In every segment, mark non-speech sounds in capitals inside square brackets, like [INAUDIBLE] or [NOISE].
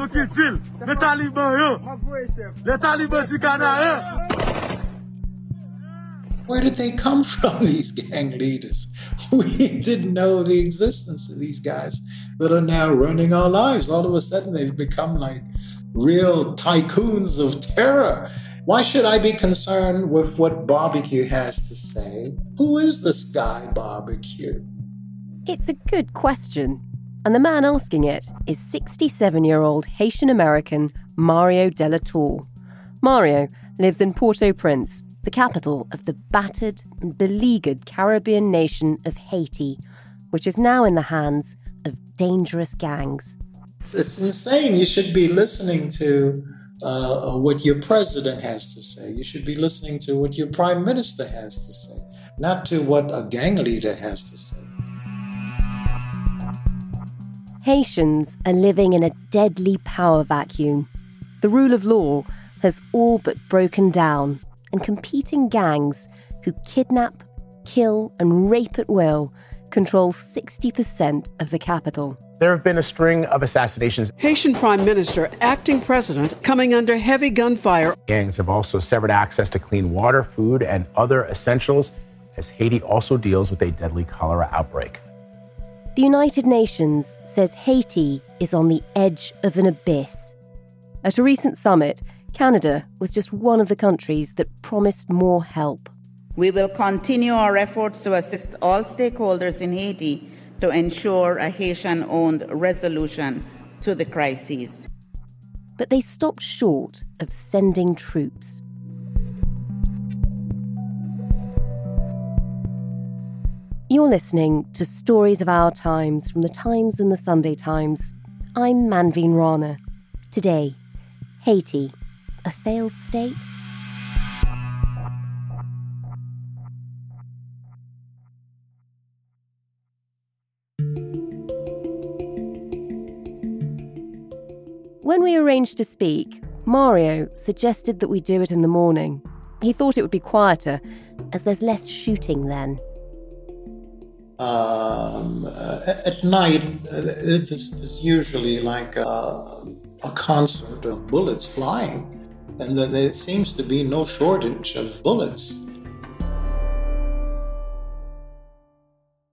Yo ki dil, le taliban yo, le taliban di kana yo. Where did they come from, [LAUGHS] these gang leaders? [LAUGHS] We didn't know the existence of these guys that are now running our lives. All of a sudden, they've become like real tycoons of terror. Why should I be concerned with what Barbecue has to say? Who is this guy, Barbecue? It's a good question. And the man asking it is 67 year old Haitian American Mario Delatour. Mario lives in Port au Prince, the capital of the battered and beleaguered Caribbean nation of Haiti, which is now in the hands of dangerous gangs. It's, it's insane. You should be listening to uh, what your president has to say. You should be listening to what your prime minister has to say, not to what a gang leader has to say. Haitians are living in a deadly power vacuum. The rule of law has all but broken down, and competing gangs who kidnap, kill, and rape at will control 60% of the capital. There have been a string of assassinations. Haitian Prime Minister, acting president, coming under heavy gunfire. Gangs have also severed access to clean water, food, and other essentials as Haiti also deals with a deadly cholera outbreak. The United Nations says Haiti is on the edge of an abyss. At a recent summit, Canada was just one of the countries that promised more help. We will continue our efforts to assist all stakeholders in Haiti to ensure a Haitian owned resolution to the crisis. But they stopped short of sending troops. You're listening to Stories of Our Times from the Times and the Sunday Times. I'm Manveen Rana. Today, Haiti, a failed state? When we arranged to speak, Mario suggested that we do it in the morning. He thought it would be quieter, as there's less shooting then. Um, uh, at night, uh, it's usually like a, a concert of bullets flying, and there seems to be no shortage of bullets.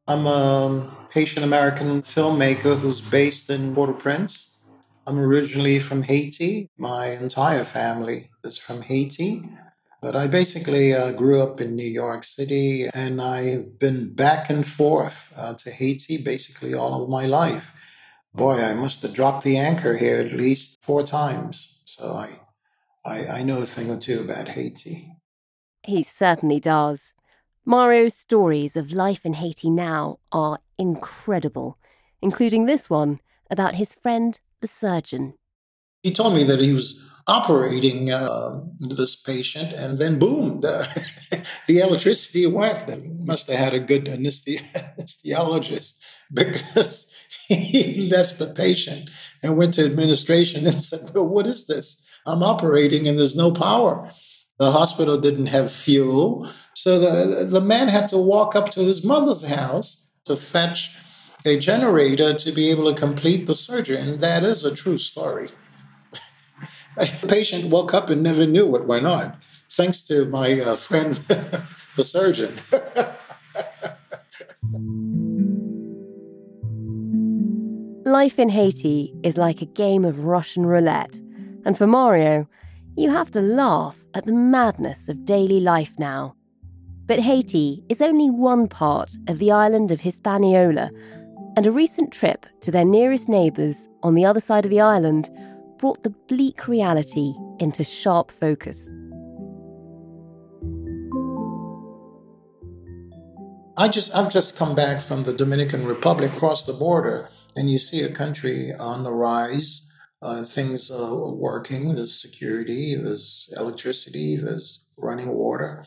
I'm a Haitian American filmmaker who's based in Port au Prince. I'm originally from Haiti. My entire family is from Haiti. But I basically uh, grew up in New York City and I have been back and forth uh, to Haiti basically all of my life. Boy, I must have dropped the anchor here at least four times. So I, I, I know a thing or two about Haiti. He certainly does. Mario's stories of life in Haiti now are incredible, including this one about his friend, the surgeon. He told me that he was operating uh, this patient, and then boom, the, [LAUGHS] the electricity went. He must have had a good anesthesiologist because [LAUGHS] he left the patient and went to administration and said, Well, what is this? I'm operating and there's no power. The hospital didn't have fuel. So the, the man had to walk up to his mother's house to fetch a generator to be able to complete the surgery. And that is a true story. The patient woke up and never knew what went on. Thanks to my uh, friend, [LAUGHS] the surgeon. [LAUGHS] Life in Haiti is like a game of Russian roulette. And for Mario, you have to laugh at the madness of daily life now. But Haiti is only one part of the island of Hispaniola, and a recent trip to their nearest neighbours on the other side of the island brought the bleak reality into sharp focus. I just I've just come back from the Dominican Republic, crossed the border, and you see a country on the rise. Uh, things are working. There's security. There's electricity. There's running water.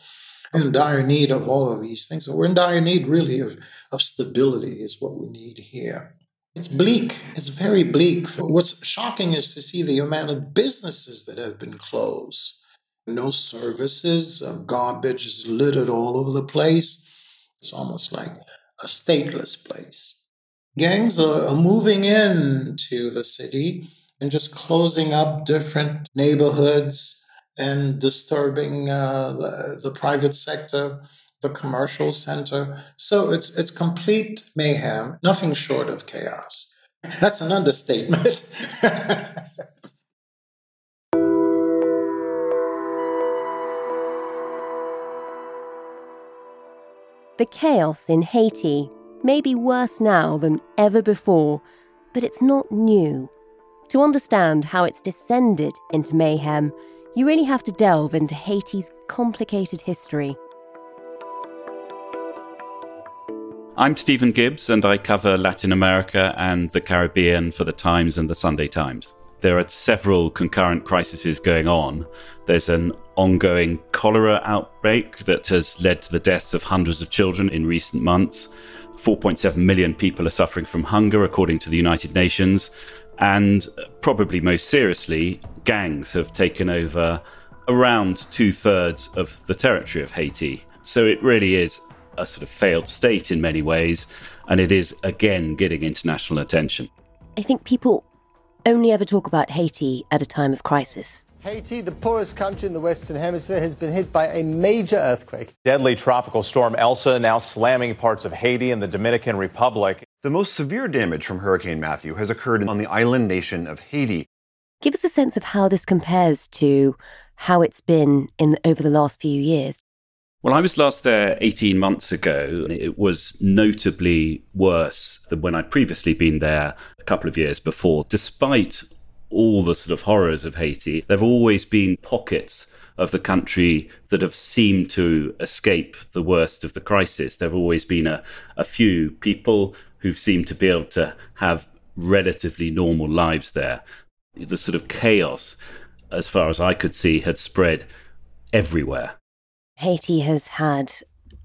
in dire need of all of these things. So we're in dire need, really, of, of stability. Is what we need here. It's bleak. It's very bleak. What's shocking is to see the amount of businesses that have been closed. No services. Uh, garbage is littered all over the place it's almost like a stateless place. Gangs are, moving into the city and just closing up different neighborhoods and disturbing uh, the, the private sector, the commercial center. So it's it's complete mayhem, nothing short of chaos. That's an understatement. [LAUGHS] The chaos in Haiti may be worse now than ever before, but it's not new. To understand how it's descended into mayhem, you really have to delve into Haiti's complicated history. I'm Stephen Gibbs, and I cover Latin America and the Caribbean for the Times and the Sunday Times. There are several concurrent crises going on. There's an ongoing cholera outbreak that has led to the deaths of hundreds of children in recent months. 4.7 million people are suffering from hunger, according to the United Nations. And probably most seriously, gangs have taken over around two thirds of the territory of Haiti. So it really is a sort of failed state in many ways. And it is, again, getting international attention. I think people only ever talk about Haiti at a time of crisis. Haiti, the poorest country in the Western Hemisphere, has been hit by a major earthquake. Deadly tropical storm Elsa now slamming parts of Haiti and the Dominican Republic. The most severe damage from Hurricane Matthew has occurred on the island nation of Haiti. Give us a sense of how this compares to how it's been in over the last few years. Well, I was last there 18 months ago, it was notably worse than when I'd previously been there a couple of years before. Despite all the sort of horrors of Haiti, there have always been pockets of the country that have seemed to escape the worst of the crisis. There have always been a, a few people who've seemed to be able to have relatively normal lives there. The sort of chaos, as far as I could see, had spread everywhere. Haiti has had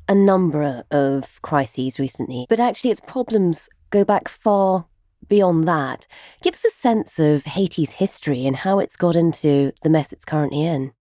a number of crises recently, but actually its problems go back far beyond that. Give us a sense of Haiti's history and how it's got into the mess it's currently in.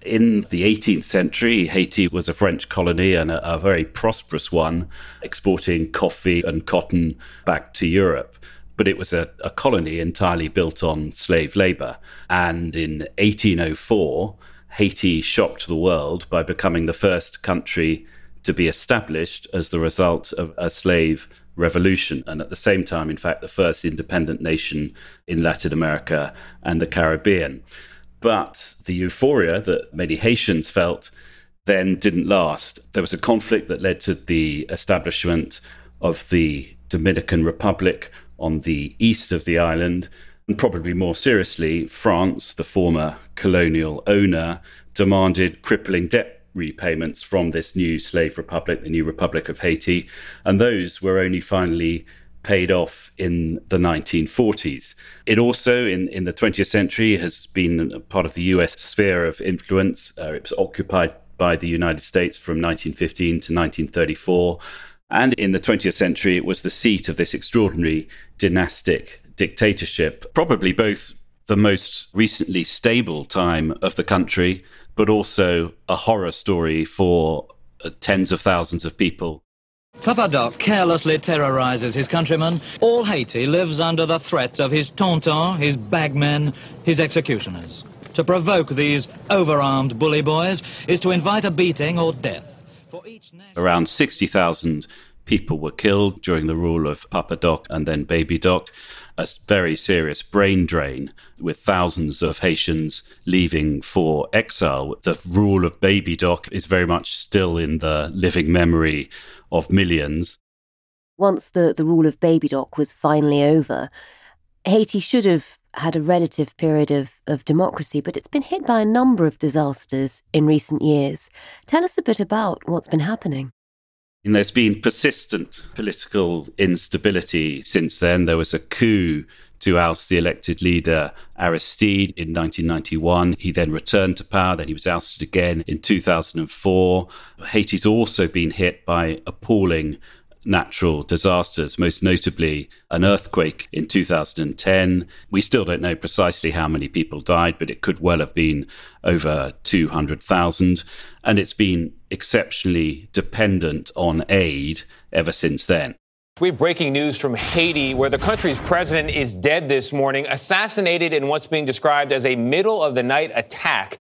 In the 18th century, Haiti was a French colony and a, a, very prosperous one, exporting coffee and cotton back to Europe. But it was a, a colony entirely built on slave labor. And in 1804, Haiti shocked the world by becoming the first country to be established as the result of a slave revolution. And at the same time, in fact, the first independent nation in Latin America and the Caribbean. But the euphoria that many Haitians felt then didn't last. There was a conflict that led to the establishment of the Dominican Republic on the east of the island and probably more seriously, France, the former colonial owner, demanded crippling debt repayments from this new slave republic, the new Republic of Haiti, and those were only finally paid off in the 1940s. It also, in, in the 20th century, has been part of the US sphere of influence. Uh, it was occupied by the United States from 1915 to 1934. And in the 20th century, it was the seat of this extraordinary dynastic dictatorship, probably both the most recently stable time of the country, but also a horror story for uh, tens of thousands of people. Papa Doc carelessly terrorizes his countrymen. All Haiti lives under the threat of his tontons, his bagmen, his executioners. To provoke these overarmed bully boys is to invite a beating or death. Around 60,000 people were killed during the rule of Papa Doc and then Baby Doc. A very serious brain drain with thousands of Haitians leaving for exile. The rule of Baby Doc is very much still in the living memory of millions. Once the, the rule of Baby Doc was finally over, Haiti should have had a relative period of, of democracy, but it's been hit by a number of disasters in recent years. Tell us a bit about what's been happening. And there's been persistent political instability since then. There was a coup to oust the elected leader Aristide in 1991. He then returned to power, then he was ousted again in 2004. Haiti's also been hit by appalling natural disasters, most notably an earthquake in 2010. We still don't know precisely how many people died, but it could well have been over 200,000. And it's been exceptionally dependent on aid ever since then. We have breaking news from Haiti, where the country's president is dead this morning, assassinated in what's being described as a middle of the night attack.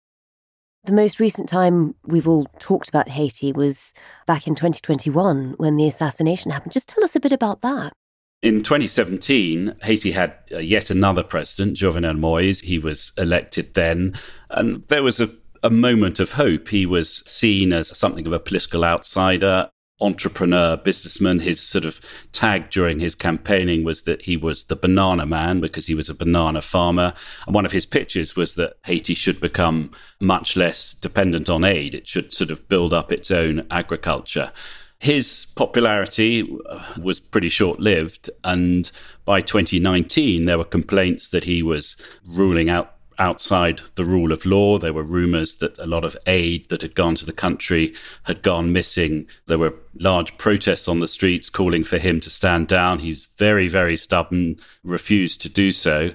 The most recent time we've all talked about Haiti was back in 2021 when the assassination happened. Just tell us a bit about that. In 2017, Haiti had uh, yet another president, Jovenel Moise. He was elected then, and there was a, a moment of hope. He was seen as something of a political outsider, entrepreneur, businessman. His sort of tag during his campaigning was that he was the banana man because he was a banana farmer. And one of his pitches was that Haiti should become much less dependent on aid. It should sort of build up its own agriculture. His popularity uh, was pretty short lived. And by 2019, there were complaints that he was ruling out outside the rule of law. There were rumors that a lot of aid that had gone to the country had gone missing. There were large protests on the streets calling for him to stand down. He was very, very stubborn, refused to do so.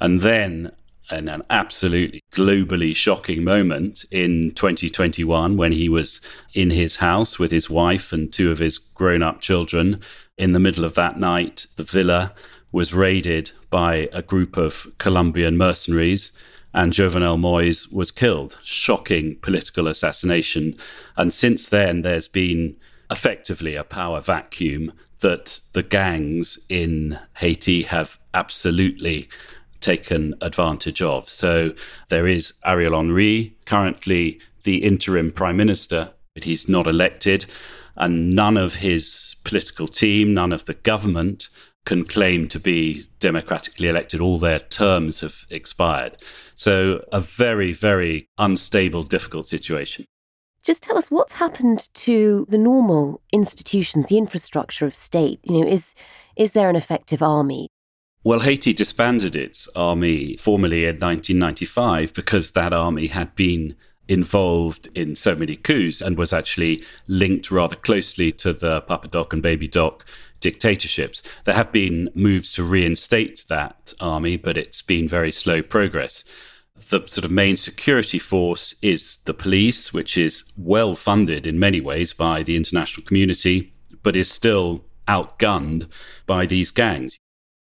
And then, in an absolutely globally shocking moment in 2021, when he was in his house with his wife and two of his grown up children, in the middle of that night, the villa was raided by a group of Colombian mercenaries and Jovenel Moise was killed. Shocking political assassination. And since then, there's been effectively a power vacuum that the gangs in Haiti have absolutely taken advantage of. So there is Ariel Henry, currently the interim prime minister, but he's not elected. And none of his political team, none of the government can claim to be democratically elected. All their terms have expired. So, a very, very unstable, difficult situation. Just tell us what's happened to the normal institutions, the infrastructure of state. You know, is is there an effective army? Well, Haiti disbanded its army formally in 1995 because that army had been involved in so many coups and was actually linked rather closely to the Papa Doc and Baby Doc dictatorships. There have been moves to reinstate that army, but it's been very slow progress. The sort of main security force is the police, which is well funded in many ways by the international community, but is still outgunned by these gangs.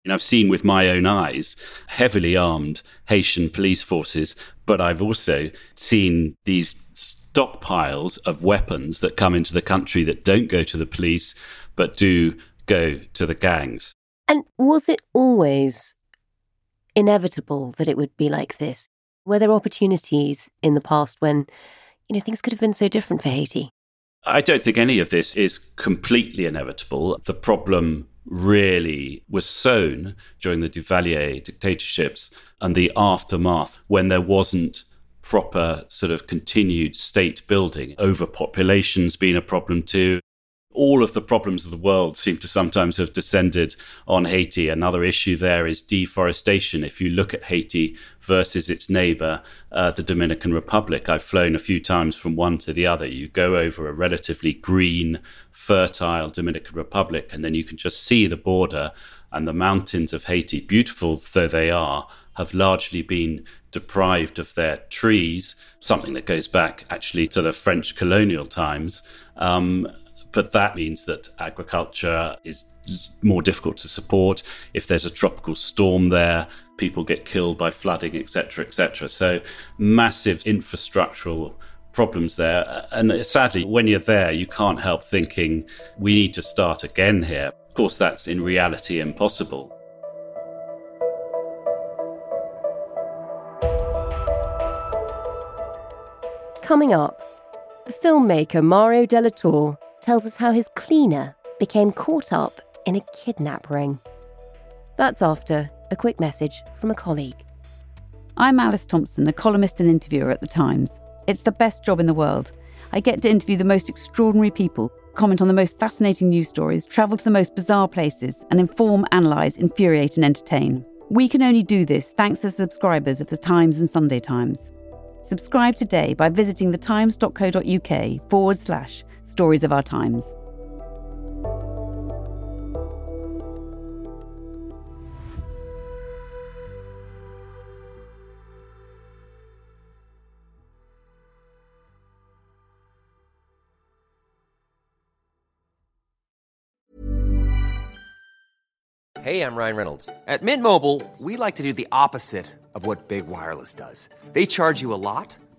And I've seen with my own eyes heavily armed Haitian police forces, but I've also seen these stockpiles of weapons that come into the country that don't go to the police, but do go to the gangs. And was it always inevitable that it would be like this? Were there opportunities in the past when, you know, things could have been so different for Haiti? I don't think any of this is completely inevitable. The problem really was sown during the Duvalier dictatorships and the aftermath when there wasn't proper sort of continued state building. Overpopulation's been a problem too all of the problems of the world seem to sometimes have descended on Haiti. Another issue there is deforestation. If you look at Haiti versus its neighbor, uh, the Dominican Republic, I've flown a few times from one to the other. You go over a relatively green, fertile Dominican Republic, and then you can just see the border and the mountains of Haiti, beautiful though they are, have largely been deprived of their trees, something that goes back actually to the French colonial times. Um, but that means that agriculture is more difficult to support. If there's a tropical storm there, people get killed by flooding, etc., etc. So, massive infrastructural problems there. And sadly, when you're there, you can't help thinking, we need to start again here. Of course, that's in reality impossible. Coming up, the filmmaker Mario Delatour tells us how his cleaner became caught up in a kidnap ring. That's after a quick message from a colleague. I'm Alice Thompson, a columnist and interviewer at The Times. It's the best job in the world. I get to interview the most extraordinary people, comment on the most fascinating news stories, travel to the most bizarre places, and inform, analyse, infuriate, and entertain. We can only do this thanks to subscribers of The Times and Sunday Times. Subscribe today by visiting thetimes.co.uk forward slash stories of our times. Hey, I'm Ryan Reynolds. At Mint Mobile, we like to do the opposite of what Big Wireless does. They charge you a lot,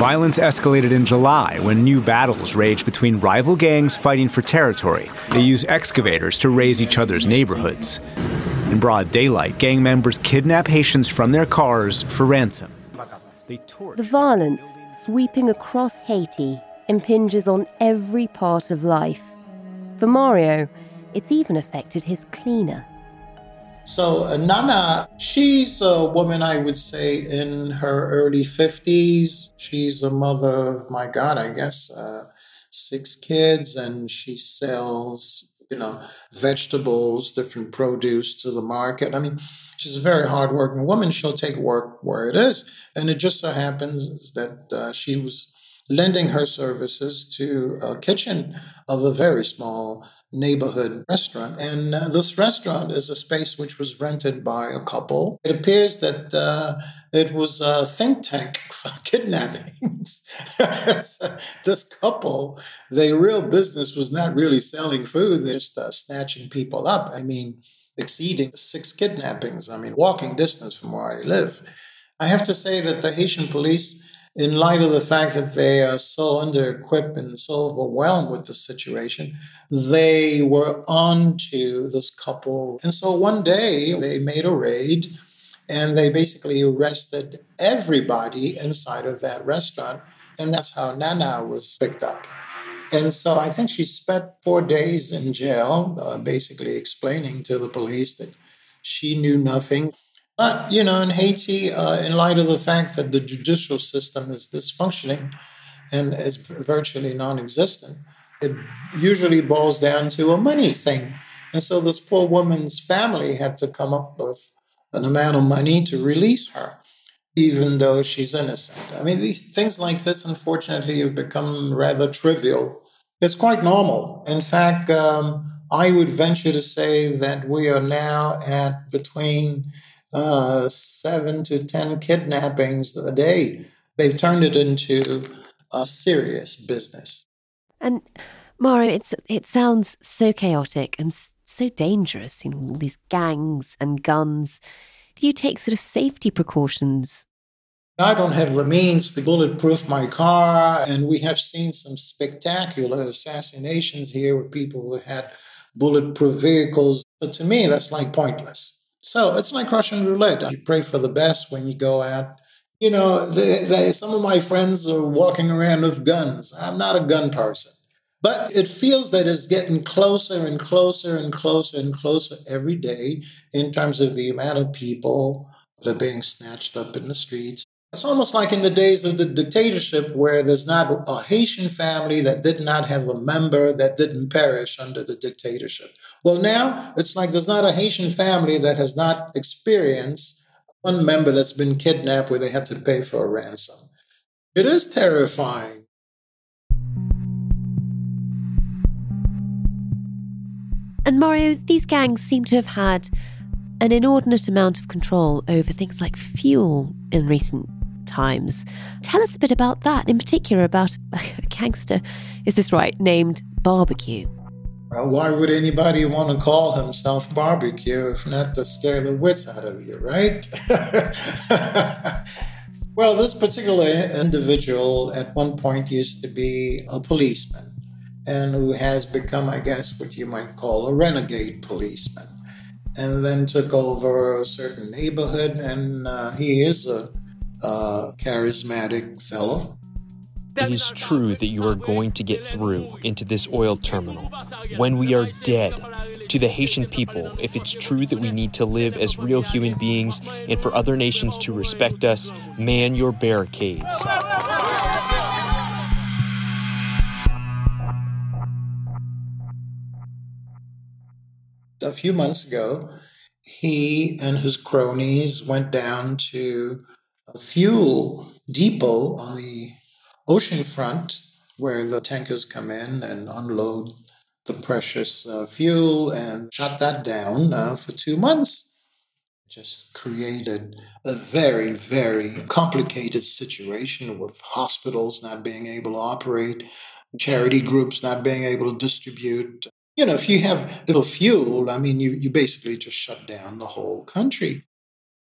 Violence escalated in July when new battles raged between rival gangs fighting for territory. They use excavators to raze each other's neighborhoods. In broad daylight, gang members kidnap Haitians from their cars for ransom. The violence sweeping across Haiti impinges on every part of life. For Mario, it's even affected his cleaner. So uh, Nana, she's a woman I would say in her early 50s. She's a mother of, my God, I guess, uh, six kids, and she sells, you know, vegetables, different produce to the market. I mean, she's a very hardworking woman. She'll take work where it is. And it just so happens that uh, she was lending her services to a kitchen of a very small neighborhood restaurant. And uh, this restaurant is a space which was rented by a couple. It appears that uh, it was a think tank [LAUGHS] for kidnappings. [LAUGHS] this couple, their real business was not really selling food, they're just uh, snatching people up. I mean, exceeding six kidnappings. I mean, walking distance from where I live. I have to say that the Haitian police in light of the fact that they are so under equipped and so overwhelmed with the situation, they were on to this couple. And so one day they made a raid and they basically arrested everybody inside of that restaurant. And that's how Nana was picked up. And so I think she spent four days in jail, uh, basically explaining to the police that she knew nothing. But, you know, in Haiti, uh, in light of the fact that the judicial system is dysfunctioning and is virtually non existent, it usually boils down to a money thing. And so this poor woman's family had to come up with an amount of money to release her, even though she's innocent. I mean, these things like this, unfortunately, have become rather trivial. It's quite normal. In fact, um, I would venture to say that we are now at between uh, seven to 10 kidnappings a day. They've turned it into a serious business. And Mario, it's, it sounds so chaotic and so dangerous, you know, all these gangs and guns. Do you take sort of safety precautions? I don't have the means to bulletproof my car, and we have seen some spectacular assassinations here with people who had bulletproof vehicles. But to me, that's like pointless. So it's like Russian roulette. You pray for the best when you go out. You know, they, they, some of my friends are walking around with guns. I'm not a gun person. But it feels that it's getting closer and closer and closer and closer every day in terms of the amount of people that are being snatched up in the streets. It's almost like in the days of the dictatorship where there's not a Haitian family that did not have a member that didn't perish under the dictatorship. Well, now it's like there's not a Haitian family that has not experienced one member that's been kidnapped where they had to pay for a ransom. It is terrifying. And Mario, these gangs seem to have had an inordinate amount of control over things like fuel in recent times. Tell us a bit about that, in particular about [LAUGHS] a gangster, is this right, named Barbecue. Well, why would anybody want to call himself barbecue if not to scare the wits out of you, right? [LAUGHS] well, this particular individual at one point used to be a policeman and who has become, I guess, what you might call a renegade policeman. And then took over a certain neighborhood, and uh, he is a, a charismatic fellow it is true that you are going to get through into this oil terminal when we are dead. To the Haitian people, if it's true that we need to live as real human beings and for other nations to respect us, man your barricades. A few months ago, he and his cronies went down to a fuel depot on the ocean front, where the tankers come in and unload the precious uh, fuel and shut that down uh, for two months. Just created a very, very complicated situation with hospitals not being able to operate, charity groups not being able to distribute. You know, if you have little fuel, I mean, you, you basically just shut down the whole country.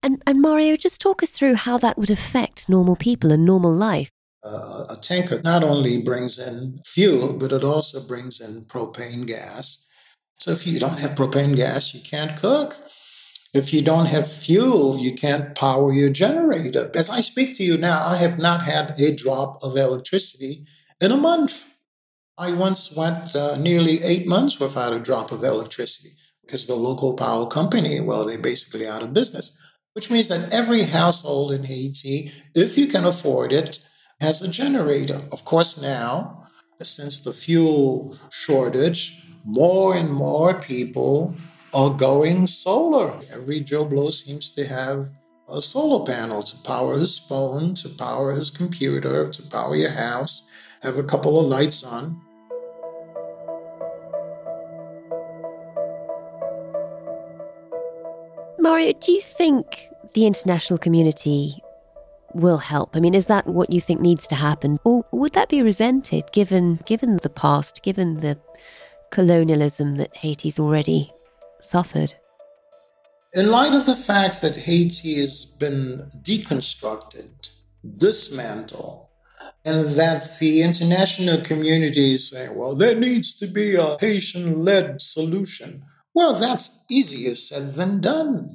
And, and Mario, just talk us through how that would affect normal people and normal life uh, a tanker not only brings in fuel, but it also brings in propane gas. So if you don't have propane gas, you can't cook. If you don't have fuel, you can't power your generator. As I speak to you now, I have not had a drop of electricity in a month. I once went uh, nearly eight months without a drop of electricity because the local power company, well, they're basically out of business, which means that every household in Haiti, if you can afford it, as a generator. Of course, now, since the fuel shortage, more and more people are going solar. Every Joe Blow seems to have a solar panel to power his phone, to power his computer, to power your house, have a couple of lights on. Mario, do you think the international community will help? I mean, is that what you think needs to happen? Or would that be resented given given the past, given the colonialism that Haiti's already suffered? In light of the fact that Haiti has been deconstructed, dismantled, and that the international community is saying, well, there needs to be a Haitian led solution. Well, that's easier said than done.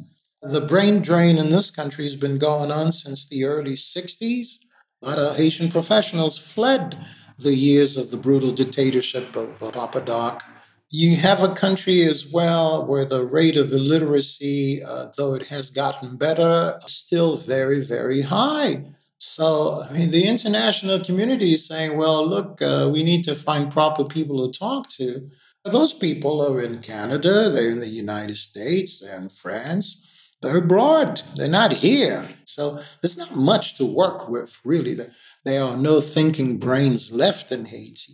The brain drain in this country has been going on since the early 60s. A lot of Haitian professionals fled the years of the brutal dictatorship of Papa Doc. You have a country as well where the rate of illiteracy, uh, though it has gotten better, is still very, very high. So, I mean, the international community is saying, well, look, uh, we need to find proper people to talk to. Those people are in Canada, they're in the United States, they're in France. They're abroad. They're not here. So there's not much to work with, really. There are no thinking brains left in Haiti.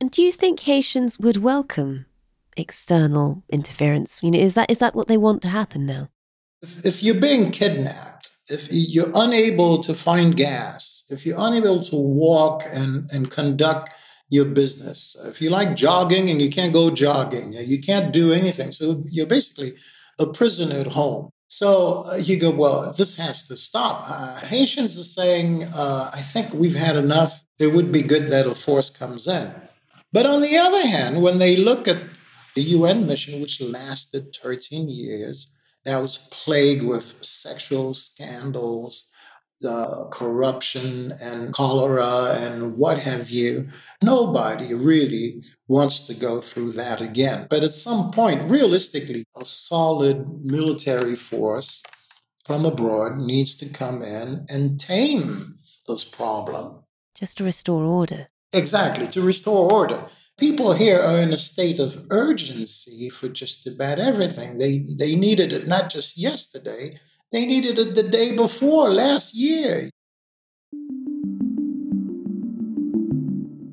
And do you think Haitians would welcome external interference? You know, is that is that what they want to happen now? If, if you're being kidnapped, if you're unable to find gas, if you're unable to walk and, and conduct your business. If you like jogging and you can't go jogging, you can't do anything. So you're basically a prisoner at home. So uh, you go, well, this has to stop. Uh, Haitians are saying, uh, I think we've had enough. It would be good that a force comes in. But on the other hand, when they look at the UN mission, which lasted 13 years, that was plagued with sexual scandals, the corruption and cholera and what have you. Nobody really wants to go through that again. But at some point, realistically, a solid military force from abroad needs to come in and tame this problem. Just to restore order. Exactly, to restore order. People here are in a state of urgency for just about everything. They they needed it not just yesterday, they needed it the day before, last year.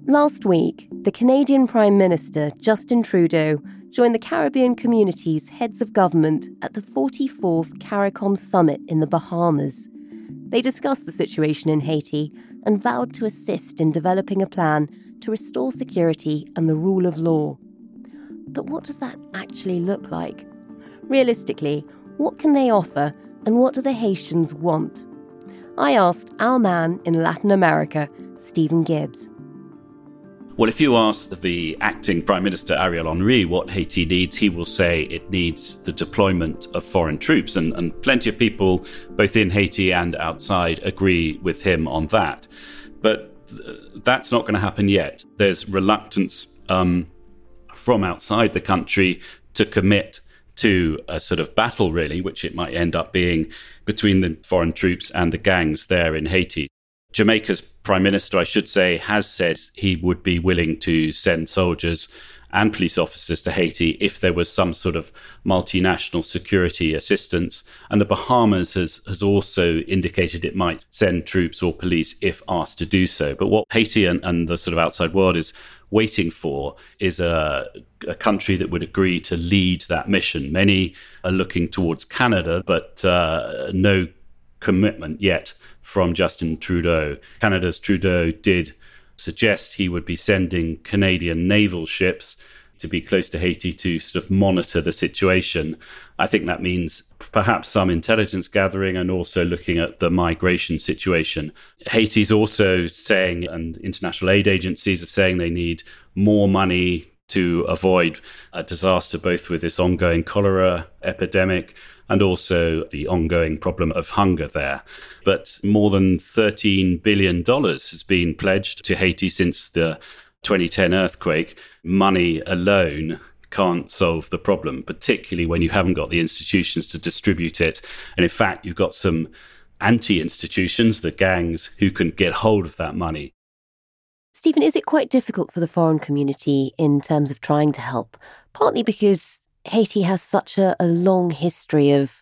Last week, the Canadian Prime Minister, Justin Trudeau, joined the Caribbean community's heads of government at the 44th CARICOM summit in the Bahamas. They discussed the situation in Haiti and vowed to assist in developing a plan to restore security and the rule of law. But what does that actually look like? Realistically, what can they offer and what do the Haitians want? I asked our man in Latin America, Stephen Gibbs. Well, if you ask the acting Prime Minister Ariel Henry what Haiti needs, he will say it needs the deployment of foreign troops. And, and plenty of people, both in Haiti and outside, agree with him on that. But that's not going to happen yet. There's reluctance um, from outside the country to commit to a sort of battle, really, which it might end up being between the foreign troops and the gangs there in Haiti. Jamaica's prime minister, I should say, has said he would be willing to send soldiers and police officers to Haiti if there was some sort of multinational security assistance. And the Bahamas has, has also indicated it might send troops or police if asked to do so. But what Haiti and, and the sort of outside world is waiting for is a, a, country that would agree to lead that mission. Many are looking towards Canada, but uh, no commitment yet from Justin Trudeau. Canada's Trudeau did suggest he would be sending Canadian naval ships to be close to Haiti to sort of monitor the situation. I think that means perhaps some intelligence gathering and also looking at the migration situation. Haiti's also saying, and international aid agencies are saying they need more money to avoid a disaster, both with this ongoing cholera epidemic and also the ongoing problem of hunger there. But more than $13 billion has been pledged to Haiti since the 2010 earthquake. Money alone can't solve the problem, particularly when you haven't got the institutions to distribute it. And in fact, you've got some anti institutions, the gangs, who can get hold of that money. Stephen, is it quite difficult for the foreign community in terms of trying to help? Partly because Haiti has such a, a long history of,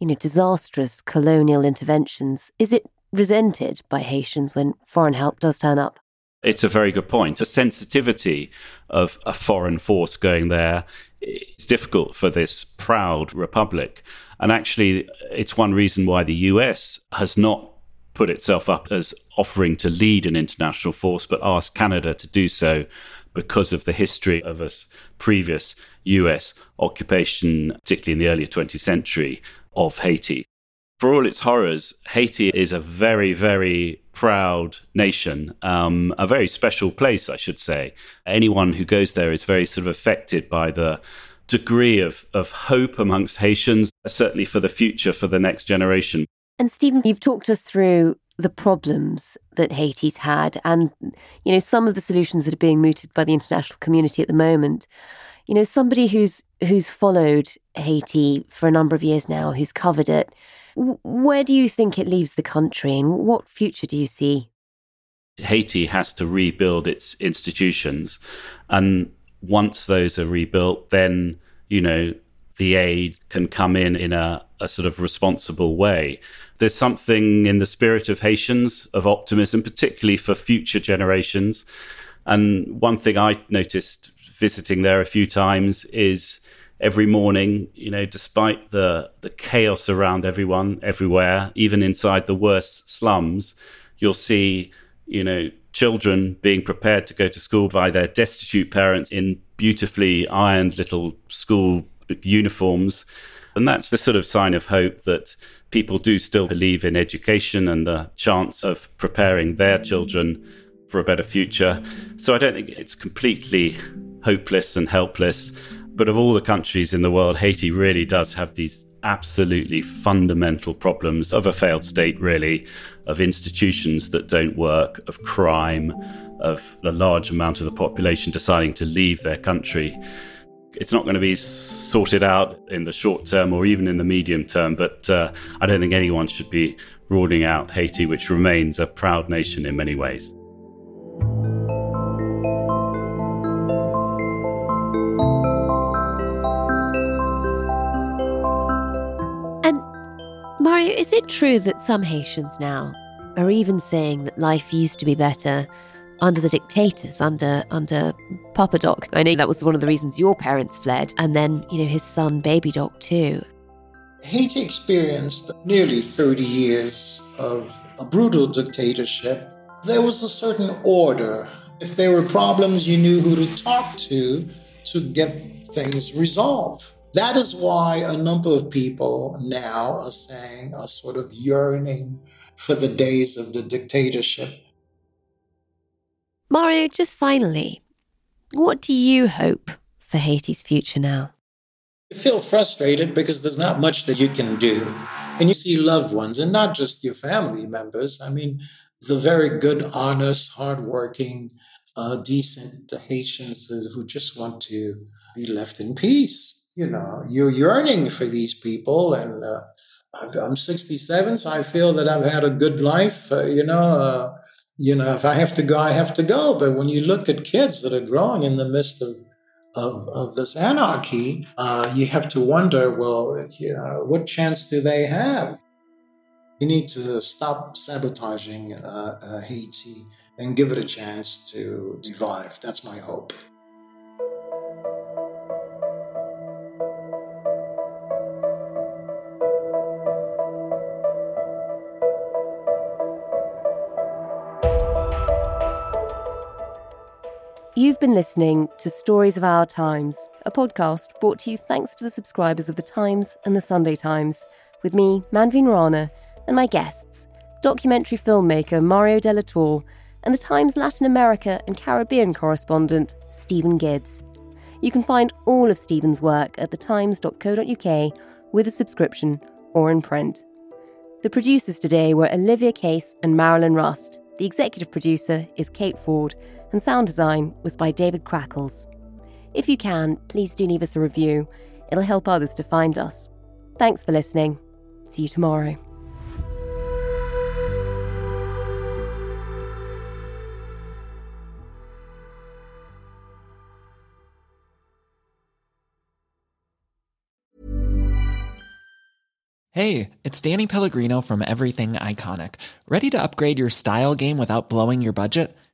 you know, disastrous colonial interventions. Is it resented by Haitians when foreign help does turn up? It's a very good point. The sensitivity of a foreign force going there is difficult for this proud republic. And actually, it's one reason why the US has not put itself up as offering to lead an international force, but asked Canada to do so because of the history of a previous US occupation, particularly in the early 20th century, of Haiti. For all its horrors, Haiti is a very, very proud nation, um, a very special place, I should say. Anyone who goes there is very sort of affected by the degree of, of hope amongst Haitians, certainly for the future, for the next generation. And Stephen, you've talked us through the problems that Haiti's had and you know some of the solutions that are being mooted by the international community at the moment you know somebody who's who's followed Haiti for a number of years now who's covered it where do you think it leaves the country and what future do you see Haiti has to rebuild its institutions and once those are rebuilt then you know the aid can come in in a, a sort of responsible way there's something in the spirit of Haitians of optimism, particularly for future generations. And one thing I noticed visiting there a few times is every morning, you know, despite the, the chaos around everyone, everywhere, even inside the worst slums, you'll see, you know, children being prepared to go to school by their destitute parents in beautifully ironed little school uniforms. And that's the sort of sign of hope that people do still believe in education and the chance of preparing their children for a better future. So I don't think it's completely hopeless and helpless. But of all the countries in the world, Haiti really does have these absolutely fundamental problems of a failed state, really, of institutions that don't work, of crime, of a large amount of the population deciding to leave their country. It's not going to be sorted out in the short term or even in the medium term, but uh, I don't think anyone should be ruling out Haiti, which remains a proud nation in many ways. Mario, is it true that some Haitians now are even saying that life used to be better under the dictators, under under Papa Doc? I know that was one of the reasons your parents fled, and then you know his son, Baby Doc, too. Haiti experienced nearly 30 years of a brutal dictatorship. There was a certain order. If there were problems, you knew who to talk to to get things resolved. That is why a number of people now are saying, are sort of yearning for the days of the dictatorship. Mario, just finally, what do you hope for Haiti's future now? You feel frustrated because there's not much that you can do. And you see loved ones, and not just your family members. I mean, the very good, honest, hardworking, uh, decent Haitians who just want to be left in peace. You know, you're yearning for these people, and uh, I'm 67, so I feel that I've had a good life. Uh, you know, uh, you know, if I have to go, I have to go. But when you look at kids that are growing in the midst of of, of this anarchy, uh, you have to wonder, well, you know, what chance do they have? You need to stop sabotaging uh, uh, Haiti and give it a chance to revive. That's my hope. You've been listening to Stories of Our Times, a podcast brought to you thanks to the subscribers of The Times and The Sunday Times, with me, Manveen Rana, and my guests, documentary filmmaker Mario Delatour and The Times Latin America and Caribbean correspondent Stephen Gibbs. You can find all of Stephen's work at thetimes.co.uk with a subscription or in print. The producers today were Olivia Case and Marilyn Rust. The executive producer is Kate Ford, and sound design was by David Crackles. If you can, please do leave us a review. It'll help others to find us. Thanks for listening. See you tomorrow. Hey, it's Danny Pellegrino from Everything Iconic. Ready to upgrade your style game without blowing your budget?